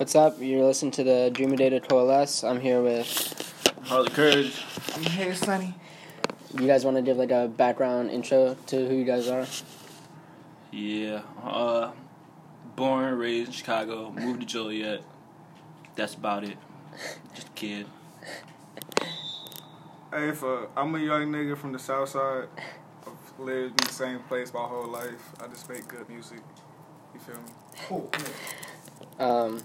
What's up? You're listening to the Dreamy Data Coalesce. I'm here with. Harley Courage. Hey, Sonny. You guys want to give like a background intro to who you guys are? Yeah. Uh, born, raised in Chicago, moved to Joliet. That's about it. Just a kid. Hey, for I'm a young nigga from the South Side. I've lived in the same place my whole life. I just make good music. You feel me? Um,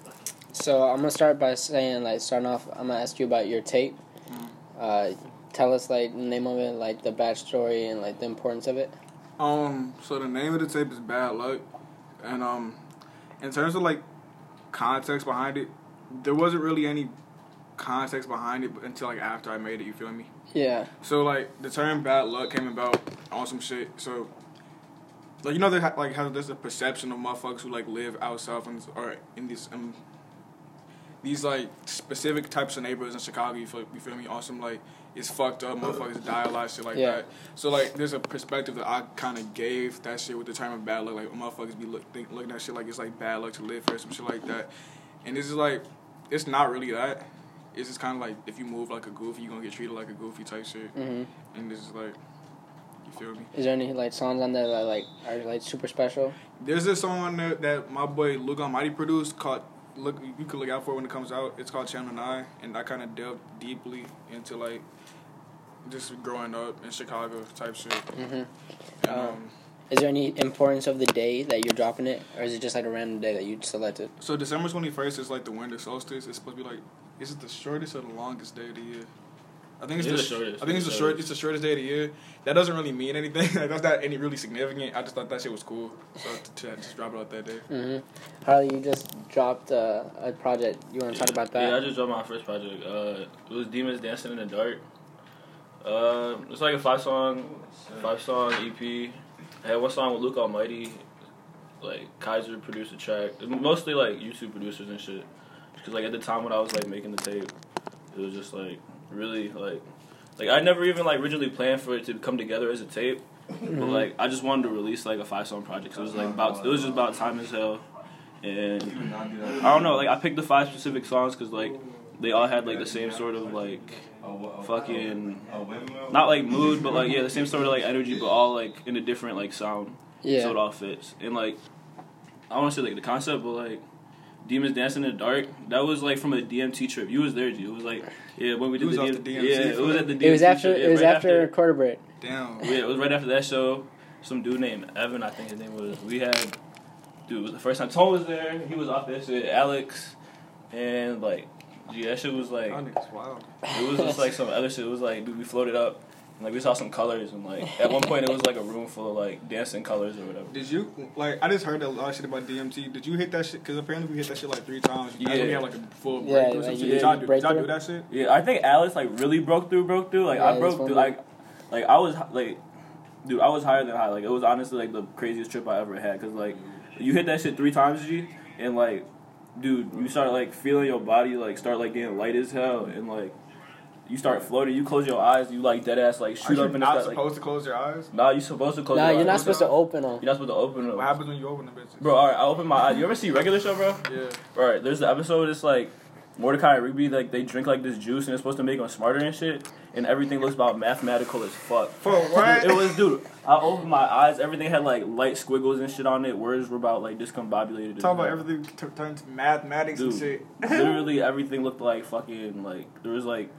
so I'm gonna start by saying like starting off. I'm gonna ask you about your tape. Uh, tell us like the name of it, like the bad story, and like the importance of it. Um, so the name of the tape is Bad Luck, and um, in terms of like context behind it, there wasn't really any context behind it until like after I made it. You feel me? Yeah. So like the term bad luck came about on some shit. So like you know they ha- like how there's a perception of motherfuckers who like live out south and or in these um these like specific types of neighborhoods in Chicago. You feel, you feel me? Awesome, like it's fucked up. Motherfuckers die a lot, shit like Yeah. that. So like there's a perspective that I kind of gave that shit with the term of bad luck. Like motherfuckers be look, think, looking at shit like it's like bad luck to live for some shit like that. And this is like it's not really that. It's just kind of like if you move like a goofy, you're gonna get treated like a goofy type shit. hmm And this is like, you feel me? Is there any like songs on there that like are like super special? There's this song on there that my boy Luke Almighty produced called. Look, you can look out for it when it comes out. It's called Channel Nine, and I kind of delved deeply into like just growing up in Chicago type shit. hmm And, Um, um, Is there any importance of the day that you're dropping it, or is it just like a random day that you selected? so December twenty first is like the winter solstice. It's supposed to be like, is it the shortest or the longest day of the year? I think it's It the, the shortest. I think it's the It's short. It's the shortest day of the year. That doesn't really mean anything. like, that's not any really significant. I just thought that shit was cool, so to, to just drop it out that day. hmm Harley, you just dropped uh, a project. You want to talk about that? Yeah, I just dropped my first project. Uh, it was Demons Dancing in the Dark. Uh, it's like a five song, five song EP. I had one song with Luke Almighty, like Kaiser produced a track. Mostly like YouTube producers and shit. Cause like at the time when I was like making the tape, it was just like really like, like I never even like originally planned for it to come together as a tape. But mm-hmm. like I just wanted to release like a five song project. So it was like about it was just about time as hell. And I don't know, like I picked the five specific songs because like they all had like the same sort of like fucking not like mood, but like yeah, the same sort of like energy, but all like in a different like sound. yeah. So it all fits. And like I don't want to say like the concept, but like Demons Dancing in the Dark, that was like from a DMT trip. You was there, G. It was like yeah, when we did was the, off the DMT yeah, it was at the DMT it was after. trip. Yeah, it was right after, quarter break. Damn. yeah, it was right after that show. Some dude named Evan, I think his name was. We had, dude, it was the first time Tone was there. He was off that shit. Alex, and like, gee, that shit was like, Y'all niggas wild. it was just like some other shit. It was like, dude, we floated up, and like we saw some colors, and like at one point it was like a room full of like dancing colors or whatever. Did you like? I just heard a lot of shit about DMT. Did you hit that shit? Because apparently we hit that shit like three times. That's when we Yeah. had like a full Yeah, breakthrough. or like, some did Did y'all do, did y'all do that shit? Yeah, I think Alice like really broke through, broke through. Like Yeah, I broke through, like, like I was like, dude, I was higher than high. Like it was honestly like the craziest trip I ever had. Cause like, you hit that shit three times, G, and like, dude, you start like feeling your body like start like getting light as hell, and like, you start floating. You close your eyes, you like dead ass like Are shoot you up in the not sky. Like, supposed to close your eyes? nah, you supposed to close. No, your you're eyes. not supposed to open them. You're not supposed to open them. What happens when you open the bitches? Bro, all right, I open my eyes. You ever see regular show, bro? Yeah. All right, there's the episode. It's like Mordecai and Rigby, like they drink like this juice and it's supposed to make them smarter and shit, and everything looks about mathematical as fuck. For what? it was, dude. I opened my eyes. Everything had like light squiggles and shit on it. Words were about like discombobulated. as Talk about everything t- turned to mathematics and shit. Literally everything looked like fucking like there was like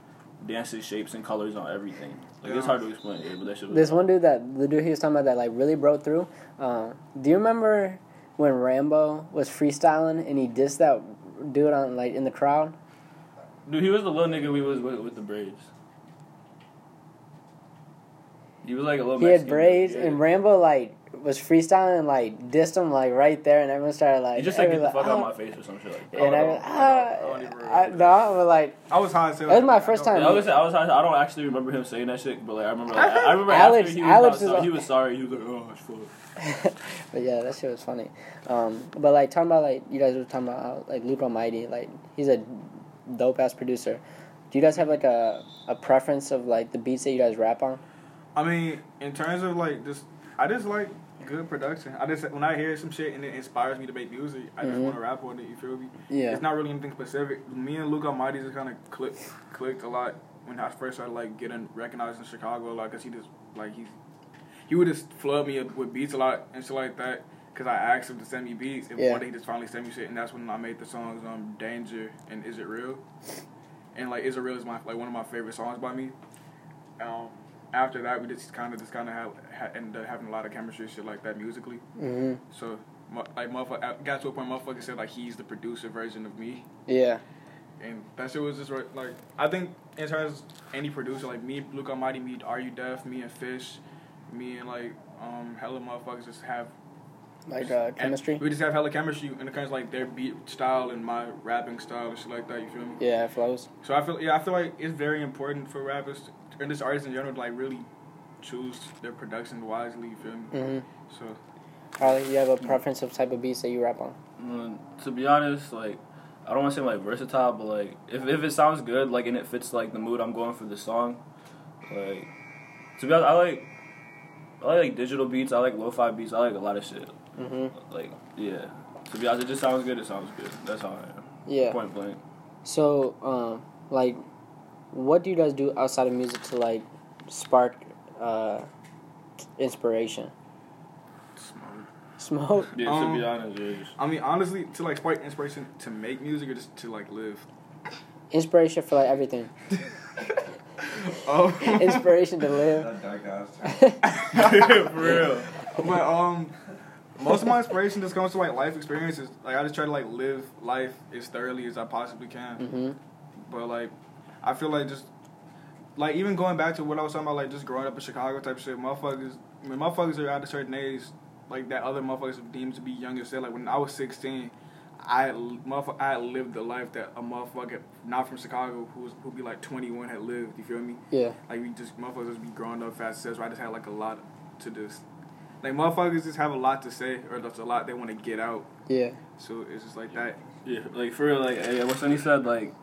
dancing shapes and colors on everything. Like it's hard to explain, yeah, but that shit was. This one dude that the dude he was talking about that like really broke through. Uh, do you remember when Rambo was freestyling and he dissed that dude on like in the crowd? Dude, he was the little nigga we was with, with the braids. He was like a little. He had Mexican dude, braids yeah. and Rambo like was freestyling and like dissed him like right there and everyone started like He just like get the everyone, fuck out my face or some shit like that. And I, Oh, was, no. ah, I don't I, no, I was like, I was high as hell. That was my first time. Yeah, I was gonna say, I was I don't actually remember him saying that shit, but like I remember like, I remember Alex- after he was, Alex about, is- he was sorry. He was like, oh, it's full. but yeah, that shit was funny. Um, but like talking about like you guys were talking about how, like Luke Almighty, like he's a dope ass producer. Do you guys have like a a preference of like the beats that you guys rap on? I mean, in terms of like just, I just like good production. I just when I hear some shit and it inspires me to make music, I just Mhm. want to rap on it. You feel me? Yeah. It's not really anything specific. Me and Luke Almighty just kind of clicked clicked a lot when I first started like getting recognized in Chicago. Like, cause he just like he's he would just flood me up with beats a lot and shit like that. Cause I asked him to send me beats, and Yeah. one day he just finally sent me shit, and that's when I made the songs um Danger and Is It Real, and like Is It Real is my like one of my favorite songs by me. Um, after that, we just kind of just kind of have ha- ended up having a lot of chemistry and shit like that musically. hmm So like motherfucker I got to a point motherfucker said like he's the producer version of me. Yeah. And that shit was just right, like I think in terms any producer like me, Luke Almighty, me, Are You Deaf, me and Fish, me and like um hella motherfuckers just have Like uh, chemistry. We just have hella chemistry in the kind of like their beat style and my rapping style and shit like that. You feel me? Yeah, it flows. So I feel yeah I feel like it's very important for rappers and just artists in general like really choose their production wisely. You feel me? hmm So Harley, you have a preference of type of beats that you rap on? Mm, to be honest, like I don't want to say like versatile, but like if if it sounds good, like and it fits like the mood I'm going for the song, like to be honest, I like I like, like digital beats. I like lo-fi beats. I like a lot of shit. hmm Like yeah. To be honest, it just sounds good. It sounds good. That's all I am. Yeah. Point blank. So, um, like, what do you guys do outside of music to like spark uh, inspiration? smart. Smoke. Yeah. Um, to be honest, yeah, just- I mean, honestly, to like spark inspiration to make music or just to like live. Inspiration for like everything. oh, Inspiration to live. That for real. but um, most of my inspiration just comes to like life experiences. Like I just try to like live life as thoroughly as I possibly can. hmm But like, I feel like just like even going back to what I was talking about, like just growing up in Chicago type shit, motherfuckers. When motherfuckers are at a certain age, like that other motherfuckers are deemed to be young as shit. Like when I was sixteen. I had, motherfucker, I had lived the life that a motherfucker not from Chicago who was who be like twenty one had lived. You feel me? Yeah. Like we just motherfuckers just be growing up fast as I just had like a lot to this. Like motherfuckers just have a lot to say or there's a lot they want to get out. Yeah. So it's just like that. Yeah, like for real, like hey, what Sonny said, like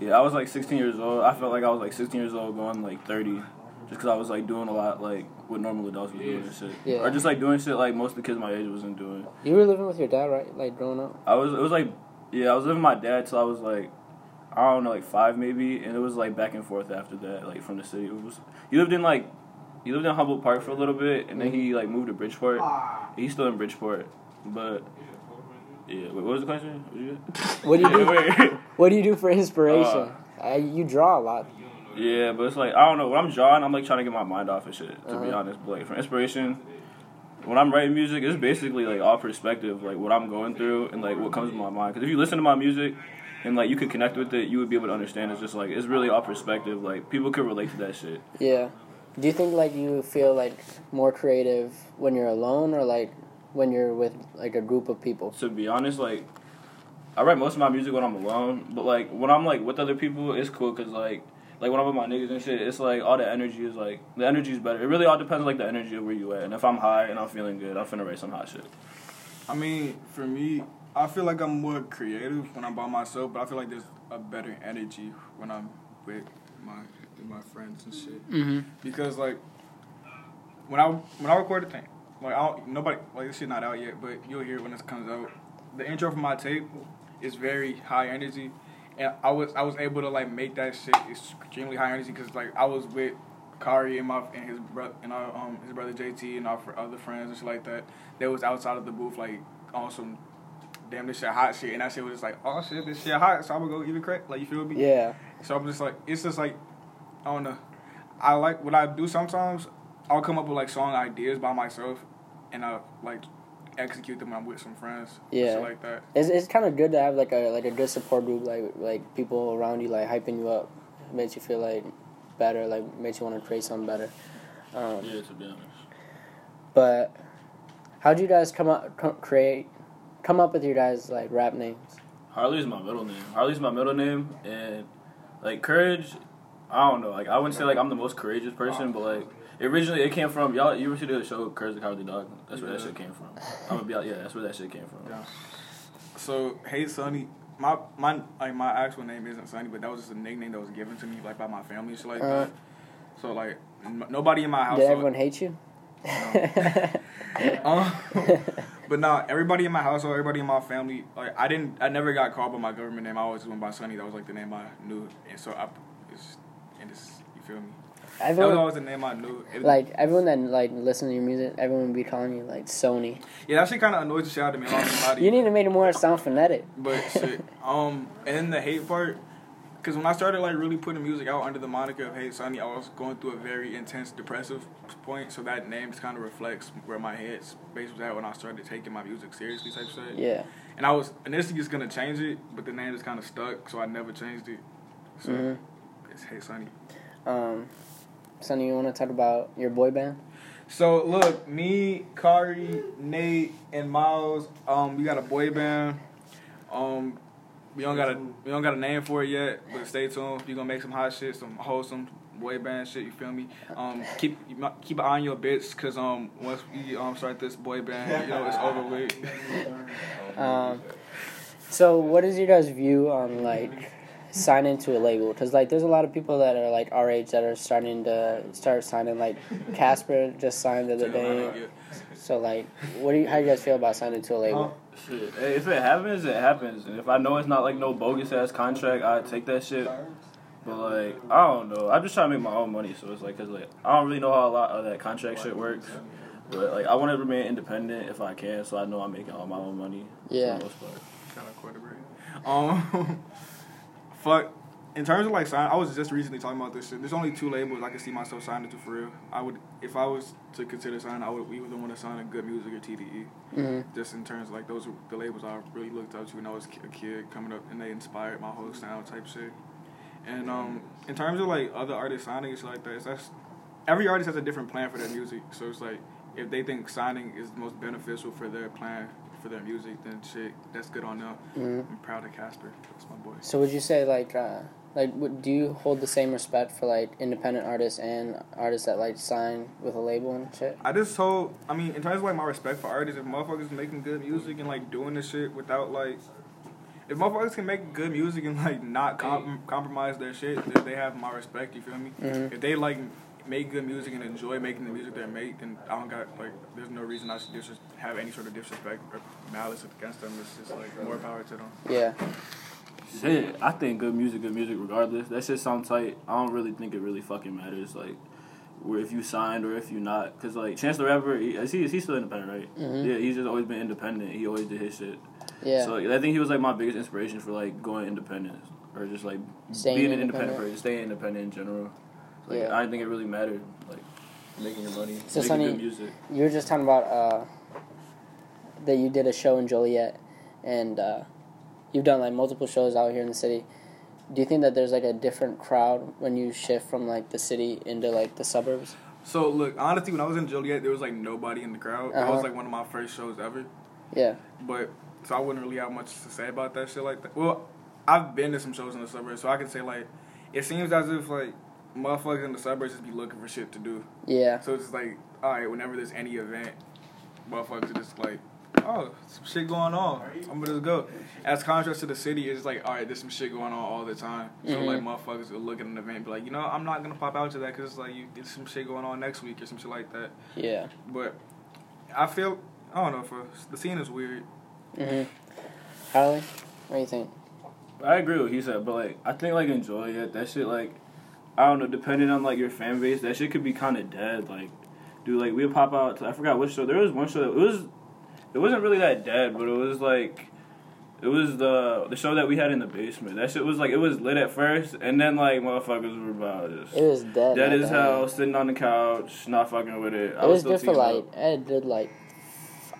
yeah, I was like 16 years old. I felt like I was like 16 years old, going like 30, just because I was like doing a lot like what normal adults was doing and shit, Yeah. or just like doing shit like most of the kids my age wasn't doing. You were living with your dad, right? Like growing up. I was it was like yeah, I was living with my dad till I was like I don't know like five maybe, and it was like back and forth after that, like from the city. It was he lived in like he lived in Humboldt Park for a little bit, and then he mm-hmm. like moved to Bridgeport. He's still in Bridgeport, but. Yeah, wait, what was the question? What What do you do? What do you do for inspiration? Uh, you draw a lot. Yeah, but it's like I don't know. When I'm drawing, I'm like trying to get my mind off of shit. To be Uh-huh. honest, but like for inspiration, when I'm writing music, it's basically like all perspective, like what I'm going through and like what comes to my mind. Because if you listen to my music and like you could connect with it, you would be able to understand. It's just like it's really all perspective. Like people could relate to that shit. Yeah. Do you think like you feel like more creative when you're alone or like when you're with like a group of people? To be honest, like I write most of my music when I'm alone, but like when I'm like with other people, it's cool because like. Like when I'm with my niggas and shit, it's like all the energy is like the energy is better. It really all depends like the energy of where you at. And if I'm high and I'm feeling good, I'm finna write some hot shit. I mean, for me, I feel like I'm more creative when I'm by myself, but I feel like there's a better energy when I'm with my with my friends and shit. Mm-hmm. Because like when I when I record the thing, like I don't, nobody like this shit not out yet, but you'll hear it when this comes out. The intro from my tape is very high energy, and I was I was able to like make that shit extremely high energy because like I was with Kari and my and his bro and our um his brother JT and our other friends and shit like that. They was outside of the booth like on some damn this shit hot shit, and that shit was just like oh shit this shit hot, so I'm gonna go even crack like you feel me? Yeah. So I'm just like, it's just like, I don't know. I like what I do sometimes. I'll come up with like song ideas by myself, and I like execute them when I'm with some friends. Yeah. Shit like that. It's it's kind of good to have like a like a good support group like like people around you like hyping you up, makes you feel like better, like makes you want to create something better. Um, Yeah, to be honest. But how do you guys come up co- create come up with your guys like rap names? Harley's my middle name. Harley's my middle name, and like courage. I don't know. Like I wouldn't say like I'm the most courageous person, but like originally it came from y'all. You ever see the show Courage the Cowardly Dog? That's where that shit came from. I'm gonna be like, yeah, that's where that shit came from. Yeah. So hey Sonny, my my like my actual name isn't Sonny, but that was just a nickname that was given to me like by my family and shit like Uh-huh. that. So like n- nobody in my house. Did everyone hate you? Um, but nah, everybody in my household, everybody in my family, like I didn't, I never got called by my government name. I always went by Sonny. That was like the name I knew, and so I, it's, and it's, you feel me? That was everyone, always the name I knew. It- like everyone that like listen to your music, everyone would be calling you like Sony. yeah, that shit kind of annoys the shit out of me. I'm not gonna lie to You need to make it more sound phonetic. But shit, um, and then the hate part, because when I started like really putting music out under the moniker of Hate Sunny, I was going through a very intense depressive point. So that name kind of reflects where my head space was at when I started taking my music seriously, type shit. Yeah. And I was initially just gonna change it, but the name just kind of stuck, so I never changed it. So Mhm. it's Hate Sunny. Um, Sonny, you want to talk about your boy band? So look, me, Kari, Nate, and Miles, um, we got a boy band. Um, we don't got a we don't got a name for it yet, but stay tuned. We gonna make some hot shit, some wholesome boy band shit. You feel me? Um, keep keep an eye on your bits, cause um once we um start this boy band, you know it's over with. Um, so what is your guys' view on like signing into a label? Because like there's a lot of people that are like our age that are starting to start signing. Like Casper just signed the other day. So like, what do you? How do you guys feel about signing to a label? Shit, hey, if it happens, it happens. And if I know it's not like no bogus ass contract, I take that shit. But like, I don't know. I'm just trying to make my own money, so it's like, cause like I don't really know how a lot of that contract shit works. But like, I want to remain independent if I can, so I know I'm making all my own money. Yeah. For the most part. Shout out quarterback. Um, fuck. In terms of like sign, I was just recently talking about this shit. There's only two labels I can see myself signing to for real. I would, if I was to consider signing, I would either want to sign a G.O.O.D. Music or TDE. hmm Just in terms of like those are the labels I really looked up to when I was a kid coming up, and they inspired my whole sound type shit. And um, in terms of like other artists signing and shit like that, it's that's every artist has a different plan for their music. So it's like if they think signing is the most beneficial for their plan for their music, then shit, that's good on them. hmm I'm proud of Casper. That's my boy. So would you say like uh, like would, do you hold the same respect for like independent artists and artists that like sign with a label and shit? I just hold. I mean, in terms of like my respect for artists, if motherfuckers making good music and like doing this shit without like, if motherfuckers can make good music and like not com- compromise their shit, then they have my respect. You feel me? Mhm. If they like make good music and enjoy making the music they make, then I don't got like, there's no reason I should dis- have any sort of disrespect or malice against them. It's just like more power to them. Yeah. Shit, I think good music, good music regardless. That shit sound tight. I don't really think it really fucking matters, like, where if you signed or if you not. Cause like Chance the Rapper, he, is he is he still independent, right? Mhm. Yeah, he's just always been independent. He always did his shit. Yeah. So I think he was like my biggest inspiration for like going independent or just like Staying being an independent. independent person, staying independent in general. Like Yeah. I didn't think it really mattered, like making your money, So, making Sonny- good music. You were just talking about uh, that you did a show in Joliet, and uh, you've done like multiple shows out here in the city. Do you think that there's like a different crowd when you shift from like the city into like the suburbs? So look, honestly, when I was in Joliet, there was like nobody in the crowd. That Uh-huh. was like one of my first shows ever. Yeah. But so I wouldn't really have much to say about that shit like that. Well, I've been to some shows in the suburbs, so I can say like it seems as if like motherfuckers in the suburbs just be looking for shit to do. Yeah. So it's just like, all right, whenever there's any event, motherfuckers are just like, oh, some shit going on. I'm gonna just go. As contrast to the city, it's like, all right, there's some shit going on all the time. So Mhm. like motherfuckers will look at an event and be like, you know, I'm not gonna pop out to that because it's like you there's some shit going on next week or some shit like that. Yeah. But I feel I don't know for the scene is weird. Mhm. Harley, what do you think? I agree with what he said, but like I think like in Joliet, that shit like I don't know, depending on like your fan base, that shit could be kind of dead. Like, dude, like we'd pop out. To, I forgot which show. There was one show that it was. It wasn't really that dead, but it was like. It was the the show that we had in the basement. That shit was like it was lit at first, and then like motherfuckers were about just It was dead. dead as hell, sitting on the couch, not fucking with it. I It was still good for like up. it did like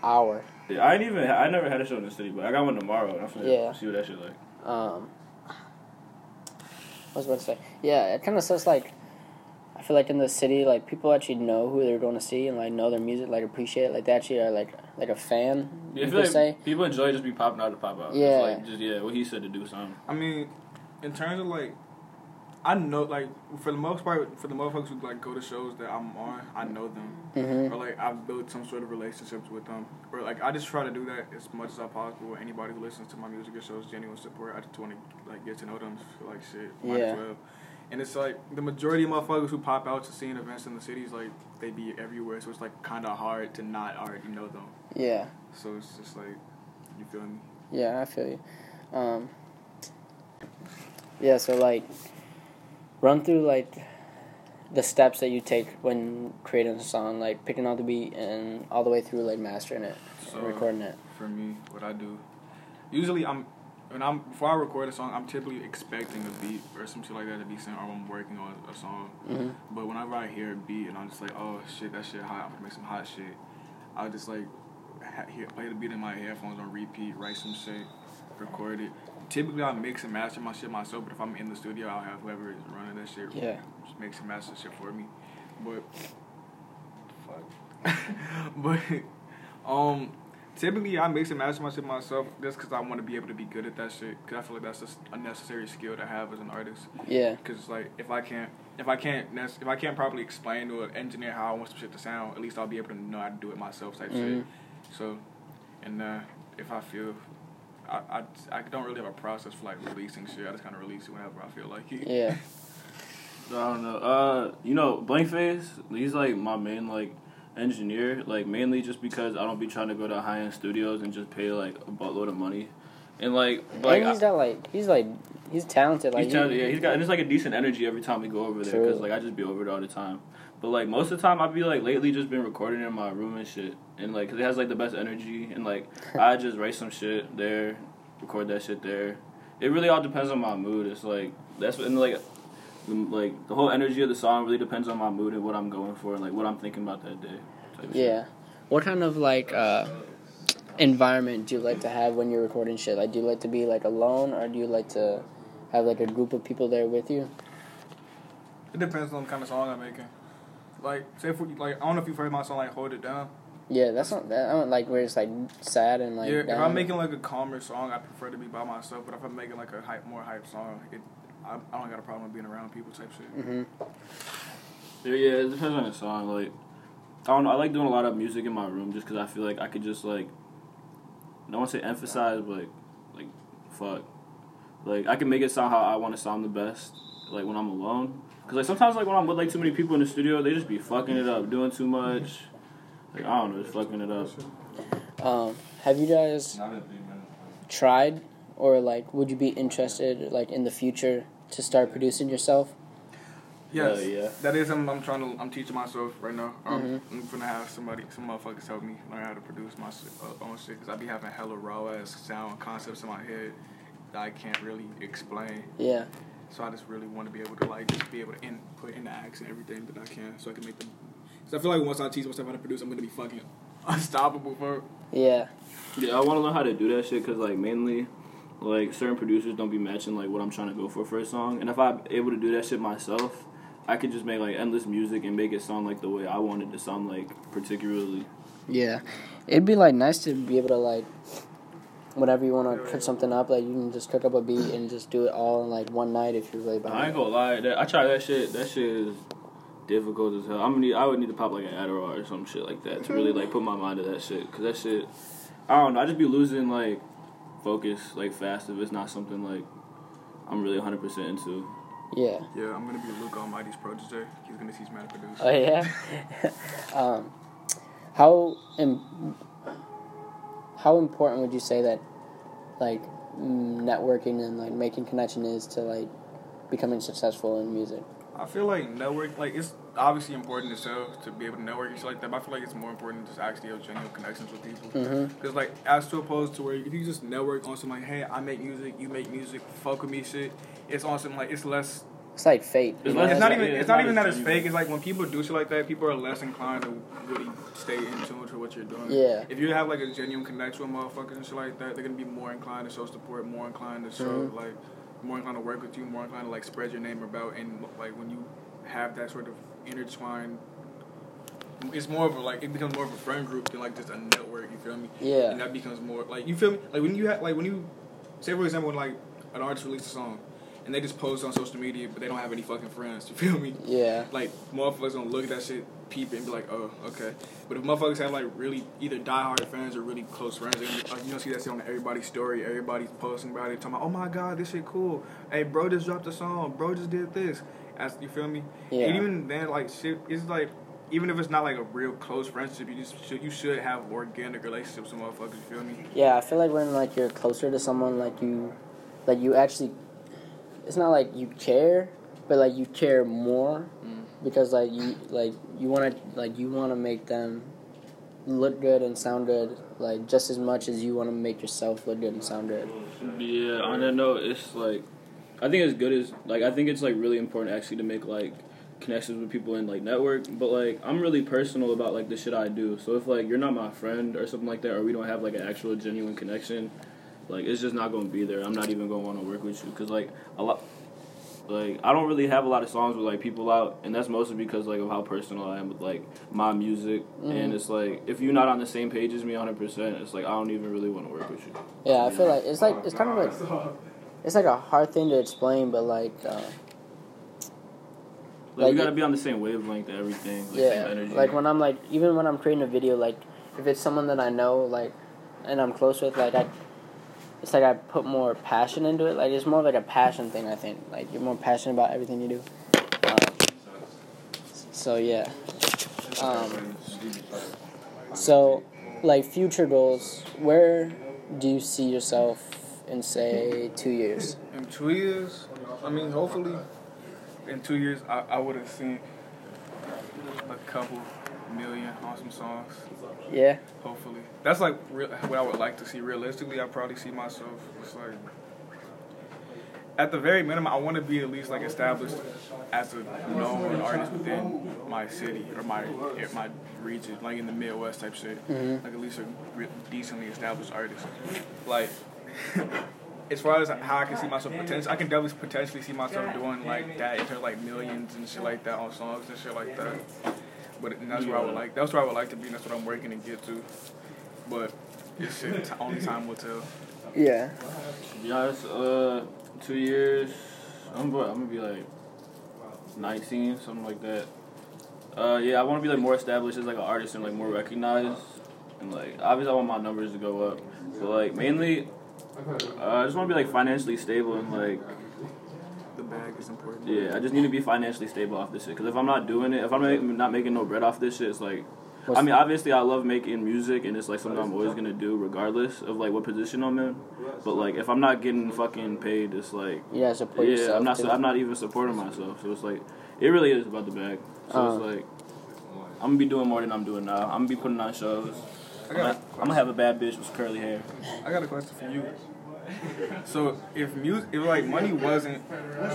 hour. Yeah, I ain't even. I never had a show in the city, but I got one tomorrow. And I'm finna Yeah. see what that shit like. Um, I was about to say, yeah, it kind of says like, I feel like in the city, like people actually know who they're going to see and like know their music, like appreciate it, like they actually are like like a fan. Yeah, I feel like say. people enjoy just be popping out to pop out. Yeah. It's like just yeah, what he said to do something. I mean, in terms of like, I know like for the most part, for the motherfuckers who like go to shows that I'm on, I know them, Mhm. or like I've built some sort of relationships with them, or like I just try to do that as much as I possible. Anybody who listens to my music or shows genuine support, I just want to like get to know them. Feel like shit, might Yeah. as well. And it's like the majority of motherfuckers who pop out to seeing events in the cities, like they be everywhere. So it's like kind of hard to not already know them. Yeah. So it's just like, you feel me? Yeah, I feel you. Um, yeah, so like, run through like the steps that you take when creating a song, like picking out the beat and all the way through like mastering it So and recording it. for me, what I do, usually I'm when I'm before I record a song, I'm typically expecting a beat or some shit like that to be sent, or I'm working on a song. hmm But whenever I hear a beat and I'm just like, oh shit, that shit hot, I'm gonna make some hot shit. I'll just like ha- hear, play the beat in my headphones on repeat, write some shit, record it. Typically, I mix and master my shit myself, but if I'm in the studio, I'll have whoever is running that shit Yeah. just mix and master shit for me. But fuck. but um, typically I mix and master my shit myself just because I want to be able to be good at that shit. Because I feel like that's just a necessary skill to have as an artist. Yeah. Because it's like if I can't if I can't if I can't properly explain to an engineer how I want some shit to sound, at least I'll be able to know how to do it myself type Mhm. shit. So, and uh, if I feel. I, I, I don't really have a process for like releasing shit. I just kind of release it whenever I feel like it. Yeah. I don't know. Uh, you know, Blank Face, he's like my main like engineer. Like mainly just because I don't be trying to go to high end studios and just pay like a buttload of money. And like, like and he's got like he's like he's talented. Like he's he- talented, yeah, he's got and it's like a decent energy every time we go over there because like I just be over there all the time. But like most of the time, I'd be like lately just been recording in my room and shit, and like 'cause it has like the best energy, and like I just write some shit there, record that shit there. It really all depends on my mood. It's like that's and like the, like the whole energy of the song really depends on my mood and what I'm going for and like what I'm thinking about that day. type shit. Yeah. What kind of like uh, environment do you like to have when you're recording shit? Like, do you like to be like alone, or do you like to have like a group of people there with you? It depends on the kind of song I'm making. Like, say if we, like I don't know if you've heard my song like "Hold It Down." Yeah, that's not that. I don't like where it's like sad and like. yeah, if. I'm making like a calmer song, I prefer to be by myself. But if I'm making like a hype, more hype song, it I, I don't got a problem with being around people type shit. Mhm. Yeah, yeah, it depends on the song. Like, I don't know. I like doing a lot of music in my room just because I feel like I could just like, I don't want to say emphasize, but like, like, fuck, like I can make it sound how I want to sound the best. Like when I'm alone, because like sometimes like when I'm with like too many people in the studio, they just be fucking it up, doing too much. Like I don't know, just fucking it up. Um, have you guys Not in three minutes. tried, or like, would you be interested, like in the future, to start producing yourself? Yes, Uh, yeah. that is something I'm trying to. I'm teaching myself right now. Um, Mhm. I'm gonna have somebody, some motherfuckers help me learn how to produce my uh, own shit. Cause I be having hella raw ass sound concepts in my head that I can't really explain. Yeah. So I just really want to be able to like just be able to input into acts and everything that I can, so I can make them. Cause I feel like once I teach myself how to produce, I'm gonna be fucking unstoppable for. Yeah. Yeah, I want to learn how to do that shit because like mainly, like certain producers don't be matching like what I'm trying to go for for a song, and if I'm able to do that shit myself, I could just make like endless music and make it sound like the way I want it to sound like particularly. Yeah. It'd be like nice to be able to like, whenever you want to cook something up, like you can just cook up a beat and just do it all in like one night if you're really I ain't gonna lie, that I tried that shit. That shit is difficult as hell. I'm gonna need, I would need to pop like an Adderall or some shit like that to really like put my mind to that shit. Cause that shit, I don't know. I just be losing like focus like fast if it's not something like I'm really 100 percent into. Yeah. Yeah, I'm gonna be Luke Almighty's protege. He's gonna teach me how to produce. Oh yeah. um, how Im- how important would you say that, like, mm, networking and like making connection is to like becoming successful in music? I feel like network, like it's obviously important to sell to be able to network and shit like that. But I feel like it's more important to just actually have genuine connections with people. Because like as to opposed to where if you just network on some like, hey, I make music, you make music, fuck with me, shit. It's on some like it's less. It's like fake. It's you know? It's not even. it's It's not not even that it's fake. It's like when people do shit like that, people are less inclined to really stay in tune to what you're doing. Yeah. If you have like a genuine connection with motherfuckers and shit like that, they're gonna be more inclined to show support, more inclined to show Mhm. like, more inclined to work with you, more inclined to like spread your name about. And like when you have that sort of intertwined, it's more of a like it becomes more of a friend group than like just a network. You feel me? Yeah. And that becomes more like you feel me? Like when you have like when you say for example when like an artist releases a song and they just post on social media but they don't have any fucking friends. You feel me? Yeah. like motherfuckers gonna look at that shit, peep it, and be like, oh, okay. But if motherfuckers have like really either diehard fans or really close friends, be, like, you don't see that shit on everybody's story. Everybody's posting about it, talking about, oh my god, this shit cool. Hey, bro just dropped a song. Bro just did this. As you feel me? Yeah. And even then, like shit, it's like even if it's not like a real close friendship, you just should you should have organic relationships with motherfuckers. You feel me? Yeah, I feel like when like you're closer to someone, like you, like you actually, it's not like you care, but like you care more Mm. because like you like you want to like you want to make them look good and sound good like just as much as you want to make yourself look good and sound good. Yeah, on that note, it's like I think as good as like I think it's like really important actually to make like connections with people in like network. But like I'm really personal about like the shit I do. So if like you're not my friend or something like that, or we don't have like an actual genuine connection, like it's just not gonna be there. I'm not even gonna want to work with you because like a lot. Like I don't really have a lot of songs with like people out, and that's mostly because like of how personal I am with like my music, and Mhm. it's like if you're not on the same page as me 100, percent it's like I don't even really want to work with you. Yeah, I feel like it's like it's kind of like it's like a hard thing to explain, but like uh, Like, Like, we gotta it- be on the same wavelength and everything. Like, yeah, same energy. like when I'm like even when I'm creating a video, like if it's someone that I know, like and I'm close with, like I, it's like I put more passion into it. Like it's more like a passion thing. I think like you're more passionate about everything you do. Um, so yeah. Um, so, like future goals, where do you see yourself in say two years? In two years, I mean, hopefully, in two years, I, I would have seen a couple million awesome songs. Yeah. Hopefully, that's like real, what I would like to see. Realistically, I probably see myself just like at the very minimum, I want to be at least like established as a known artist within my city or my my region, like in the Midwest type shit. Mhm. Like at least a re- decently established artist. Like as far as how I can see myself potentially, I can definitely potentially see myself doing like that into like millions and shit like that on songs and shit like that. But and that's where I would like. That's where I would like to be. and That's what I'm working to get to. But it's shit. Only time will tell. Yeah. To be honest, uh, two years, I'm, gonna- I'm gonna be like 19, something like that. Uh, yeah, I want to be like more established as like an artist and like more recognized, and like obviously I want my numbers to go up. But like mainly, uh, I just want to be like financially stable and like The bag is important. yeah, I just need to be financially stable off this shit. Cause if I'm not doing it, if I'm make, not making no bread off this shit, it's like. I mean, obviously, I love making music, and it's like something I'm always gonna do, regardless of like what position I'm in. But like, if I'm not getting fucking paid, it's like You gotta support yeah, yourself. I'm not. too. I'm not even supporting myself. So it's like, it really is about the bag. So Uh. it's like, I'm gonna be doing more than I'm doing now. I'm gonna be putting on shows. I I'm got, gonna, I'm gonna have a bad bitch with curly hair. I got a question for you. So if music, if like money wasn't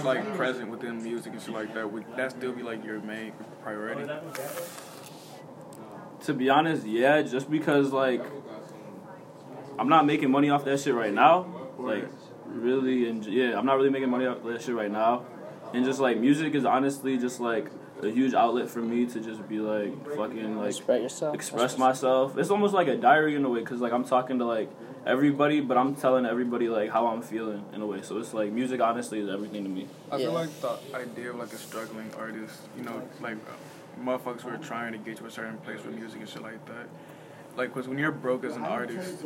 like present within music and shit like that, would that still be like your main priority? To be honest, yeah, just because like I'm not making money off that shit right now. Like really, and yeah, I'm not really making money off that shit right now. And just like music is honestly just like a huge outlet for me to just be like fucking like Express yourself. express myself. It's almost like a diary in a way because like I'm talking to like everybody, but I'm telling everybody like how I'm feeling in a way. So it's like music honestly is everything to me. I Yeah. feel like the idea of like a struggling artist, you know, like uh, motherfuckers who are trying to get to a certain place with music and shit like that. Like, cause when you're broke as an artist,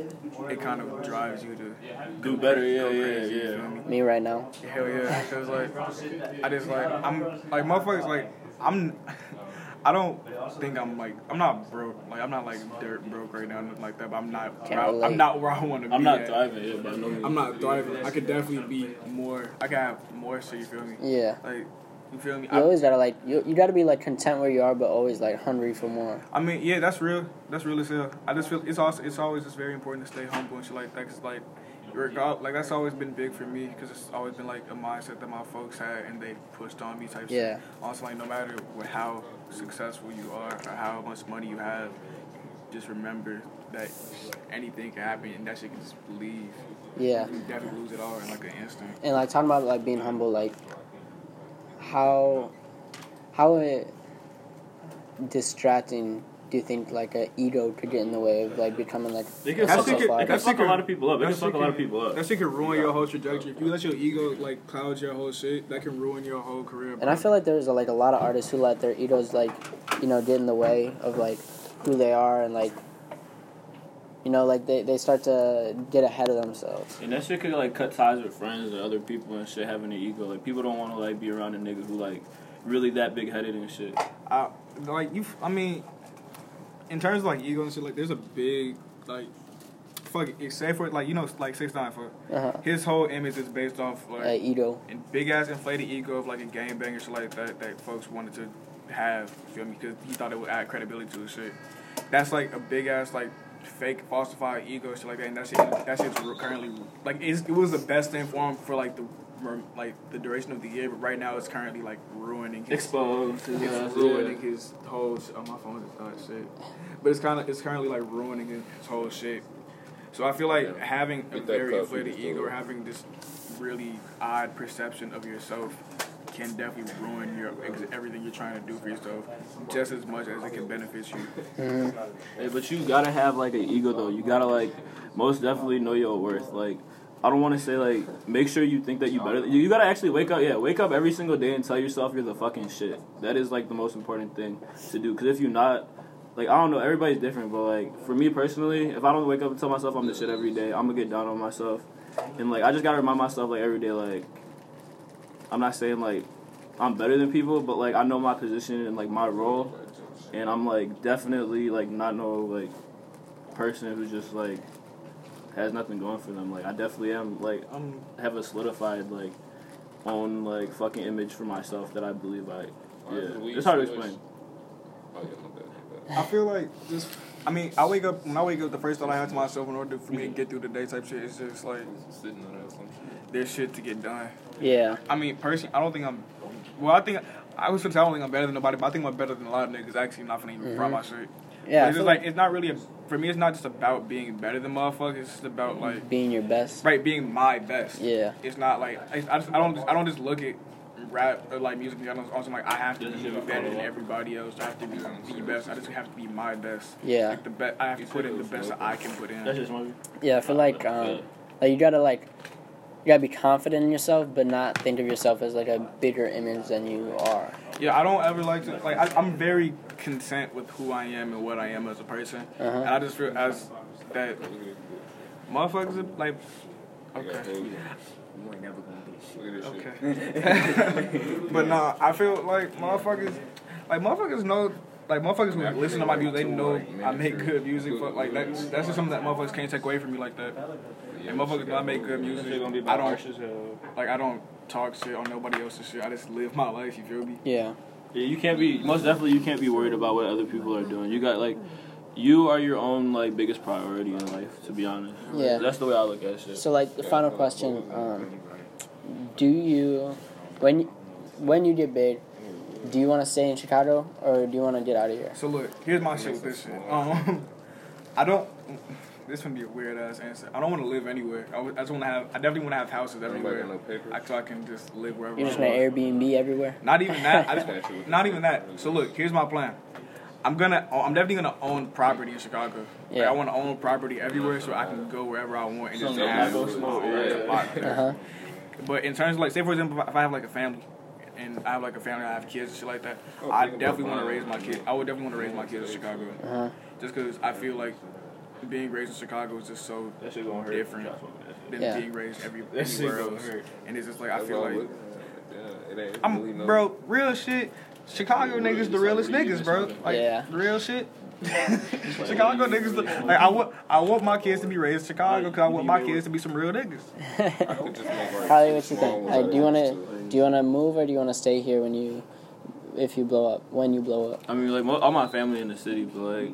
it kind of drives you to Do better, yeah, go yeah, crazy, you yeah. feel me? Me right now. Hell yeah, cause like I just like I'm like motherfuckers like I'm I don't think I'm like I'm not broke like I'm not like dirt broke right now nothing like that but I'm not where I, I'm not where I want to be. I'm not at. thriving yeah, by no means. I'm not thriving. I could definitely be more. I could have more So You feel me? Yeah. Like you feel me? You I, always gotta like you. You gotta be like content where you are, but always like hungry for more. I mean, yeah, that's real. That's real as hell. I just feel it's also it's always just very important to stay humble and shit like that. Cause like, regard like that's always been big for me. Cause it's always been like a mindset that my folks had and they pushed on me type. Yeah. Shit. Also, like no matter what, how successful you are or how much money you have, just remember that anything can happen and that shit can just leave. Yeah. You can definitely lose it all in like an instant. And like talking about like being humble, like how how it distracting do you think like a ego could get in the way of like becoming like They a can That fuck, shit successful could- they can artist? that fuck a lot of people up. They That can fuck a lot of people up. That shit can ruin your whole trajectory. If you let your ego like cloud your whole shit, that can ruin your whole career. And I feel like there's like a lot of artists who let their egos like, you know, get in the way of like who they are and like, you know, like they, they start to get ahead of themselves. And that shit could like cut ties with friends or other people and shit having an ego. Like people don't want to like be around a nigga who like really that big headed and shit. I, like you. I mean, in terms of like ego and shit, like there's a big like. Fuck it, say for like you know like six nine for Uh-huh. his whole image is based off like Uh, Ito. and big ass inflated ego of like a game banger shit like that that folks wanted to have. Feel me? Because he thought it would add credibility to his shit. That's like a big ass like fake falsified ego shit like that. And that shit that shit's currently like it was the best thing for him for like the like the duration of the year, but right now it's currently like ruining his Exposed. his ass, it's yeah. ruining his whole. Sh- oh, my phone is uh, shit. But it's kind of it's currently like ruining his, his whole shit. So I feel like Yeah. having a Get that very cup, inflated ego or having this really odd perception of yourself can definitely ruin your ex- everything you're trying to do for yourself just as much as it can benefit you. hmm Hey, but you gotta have like an ego though. You gotta like most definitely know your worth. Like I don't want to say like make sure you think that you better. You, you gotta actually wake up. Yeah, wake up every single day and tell yourself you're the fucking shit. That is like the most important thing to do. Because if you're not, like I don't know, everybody's different. But like for me personally, if I don't wake up and tell myself I'm the shit every day, I'm gonna get down on myself. And like I just gotta remind myself like every day like I'm not saying like I'm better than people, but like I know my position and like my role and I'm like definitely like not no like person who just like has nothing going for them. Like I definitely am like I'm have a solidified like own like fucking image for myself that I believe I yeah. It's hard to explain. Oh, yeah, my bad, my bad. I feel like just. I mean, I wake up when I wake up. The first thought I have to myself in order for me to get through the day type shit is just like Sitting on that shit. there's shit to get done. Yeah. I mean, personally, I don't think I'm. Well, I think I was gonna say I don't think I'm better than nobody, but I think I'm better than a lot of niggas. Actually, not finna even front mm-hmm. my shit. Yeah. It's feel just like it's not really a. For me, it's not just about being better than motherfuckers. It's just about like being your best. right being my best. Yeah. It's not like I, I, just, I don't I don't just look at rap or like music in general. Also, like I have to be better than everybody else. I have to be the best. I just have to be my best. Yeah. Like the best. I have to put in the best that I can put in. That's just my Yeah. I feel like um, like you gotta like you gotta be confident in yourself, but not think of yourself as like a bigger image than you are. Yeah, I don't ever like to like. I, I'm very content with who I am and what I am as a person, Uh-huh. and I just feel as that motherfuckers are, like. Okay. You ain't never gonna be Look at this shit. Okay. but nah, I feel like motherfuckers, like motherfuckers know, like motherfuckers who listen to my music, they know I make good music. But like that's that's just something that motherfuckers can't take away from me like that. And motherfuckers know I make good music. Shit gonna be I don't harsh as hell. like I don't talk shit on nobody else's shit. I just live my life. You feel me? Yeah. Yeah, you can't be most definitely you can't be worried about what other people are doing. You got like you are your own like biggest priority in life, to be honest. Yeah. That's the way I look at shit. So like the final question, um, do you when when you get big, do you want to stay in Chicago or do you want to get out of here? So look, here's my shit with this shit. Um, I don't. This gonna be a weird ass answer. I don't want to live anywhere. I, just want to have. I definitely want to have houses everywhere. no? I, so I can just live wherever. You just I gonna want. Airbnb everywhere? Not even that. I just, Statue with not even that. So look, here's my plan. I'm gonna. I'm definitely gonna own property in Chicago. Like, Yeah. I want to own property everywhere so I can go wherever I want and just Something have like my that. own Yeah. Uh huh. But in terms of like, say for example, if I have like a family, and I have like a family, I have kids and shit like that, Oh, I definitely want to raise my kid. I would definitely want to raise my kids in Chicago, Uh huh. just because I feel like being raised in Chicago is just so that shit gonna hurt. different Y'all smoking that shit. than Yeah. being raised every, That shit everywhere else. hurt. And it's just like I That's feel I'm like. Yeah, it ain't I'm no- bro, real shit. Chicago niggas the realest niggas, bro. Like Yeah. real shit. Chicago niggas, the- like I want, I want my kids to be raised in Chicago because I want my kids to be some real niggas. I could just make, like, Harley, what you think? ones Like, do you want wanna do you wanna move or do you wanna stay here when you if you blow up when you blow up? I mean, like all my family in the city, but like,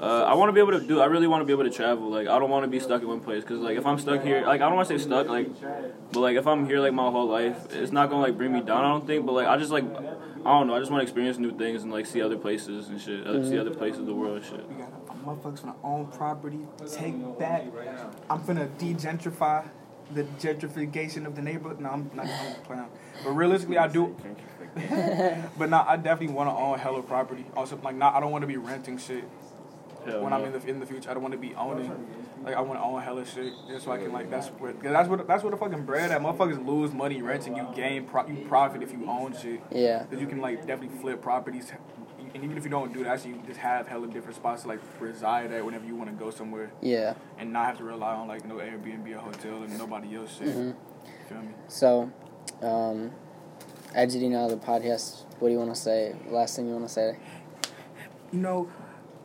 uh, I want to be able to do. I really want to be able to travel. Like, I don't want to be stuck in one place because, like, if I'm stuck here, like, I don't want to say stuck, like, but like, if I'm here like my whole life, it's not gonna like bring me down. I don't think, but like, I just like, I don't know. I just want to experience new things and like see other places and shit, uh, see other places of the world and shit. We got motherfuckers finna own property, take back. I'm finna degentrify the gentrification of the neighborhood. No, I'm not I'm playing. But realistically, I do. but nah, I definitely want to own hella property. Also, like, not I don't want to be renting shit Hell when no. I'm in the in the future. I don't want to be owning. Like, I want to own hella shit just so I can like that's what cause that's what that's what the fucking bread at. Motherfuckers lose money renting. You gain pro, you profit if you own shit. Yeah. Because you can like definitely flip properties, and even if you don't do that, so you just have hella different spots to like reside at whenever you want to go somewhere, Yeah. and not have to rely on like no Airbnb or hotel and nobody else shit. Mhm. Feel me? So, um, exiting out of the podcast, what do you want to say? Last thing you want to say? You know,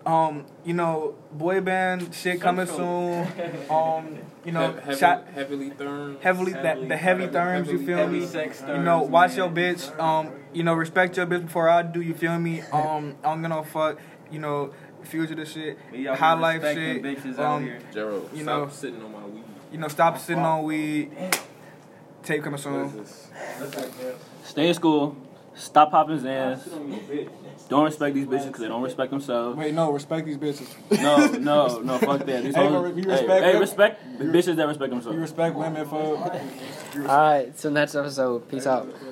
um, you know, boy band shit coming soon. Um, you know, Heavy, shot heavily therms. heavily the, the heavy therms. You feel me? You know, watch your bitch. Um, you know, respect your bitch before I do. You feel me? Um, I'm gonna fuck. You know, fugitive shit, high life shit. Um, Gerald, You stop know- sitting on my weed. you know, stop sitting on weed. Tape coming soon. Stay in school. Stop popping Xans. Don't respect these bitches because they don't respect themselves. Wait, no, respect these bitches. No, no, no, fuck that. These Hey, hoes- but we hey, hey, them. respect bitches that respect themselves. You respect women for. All right, so next episode. Peace out.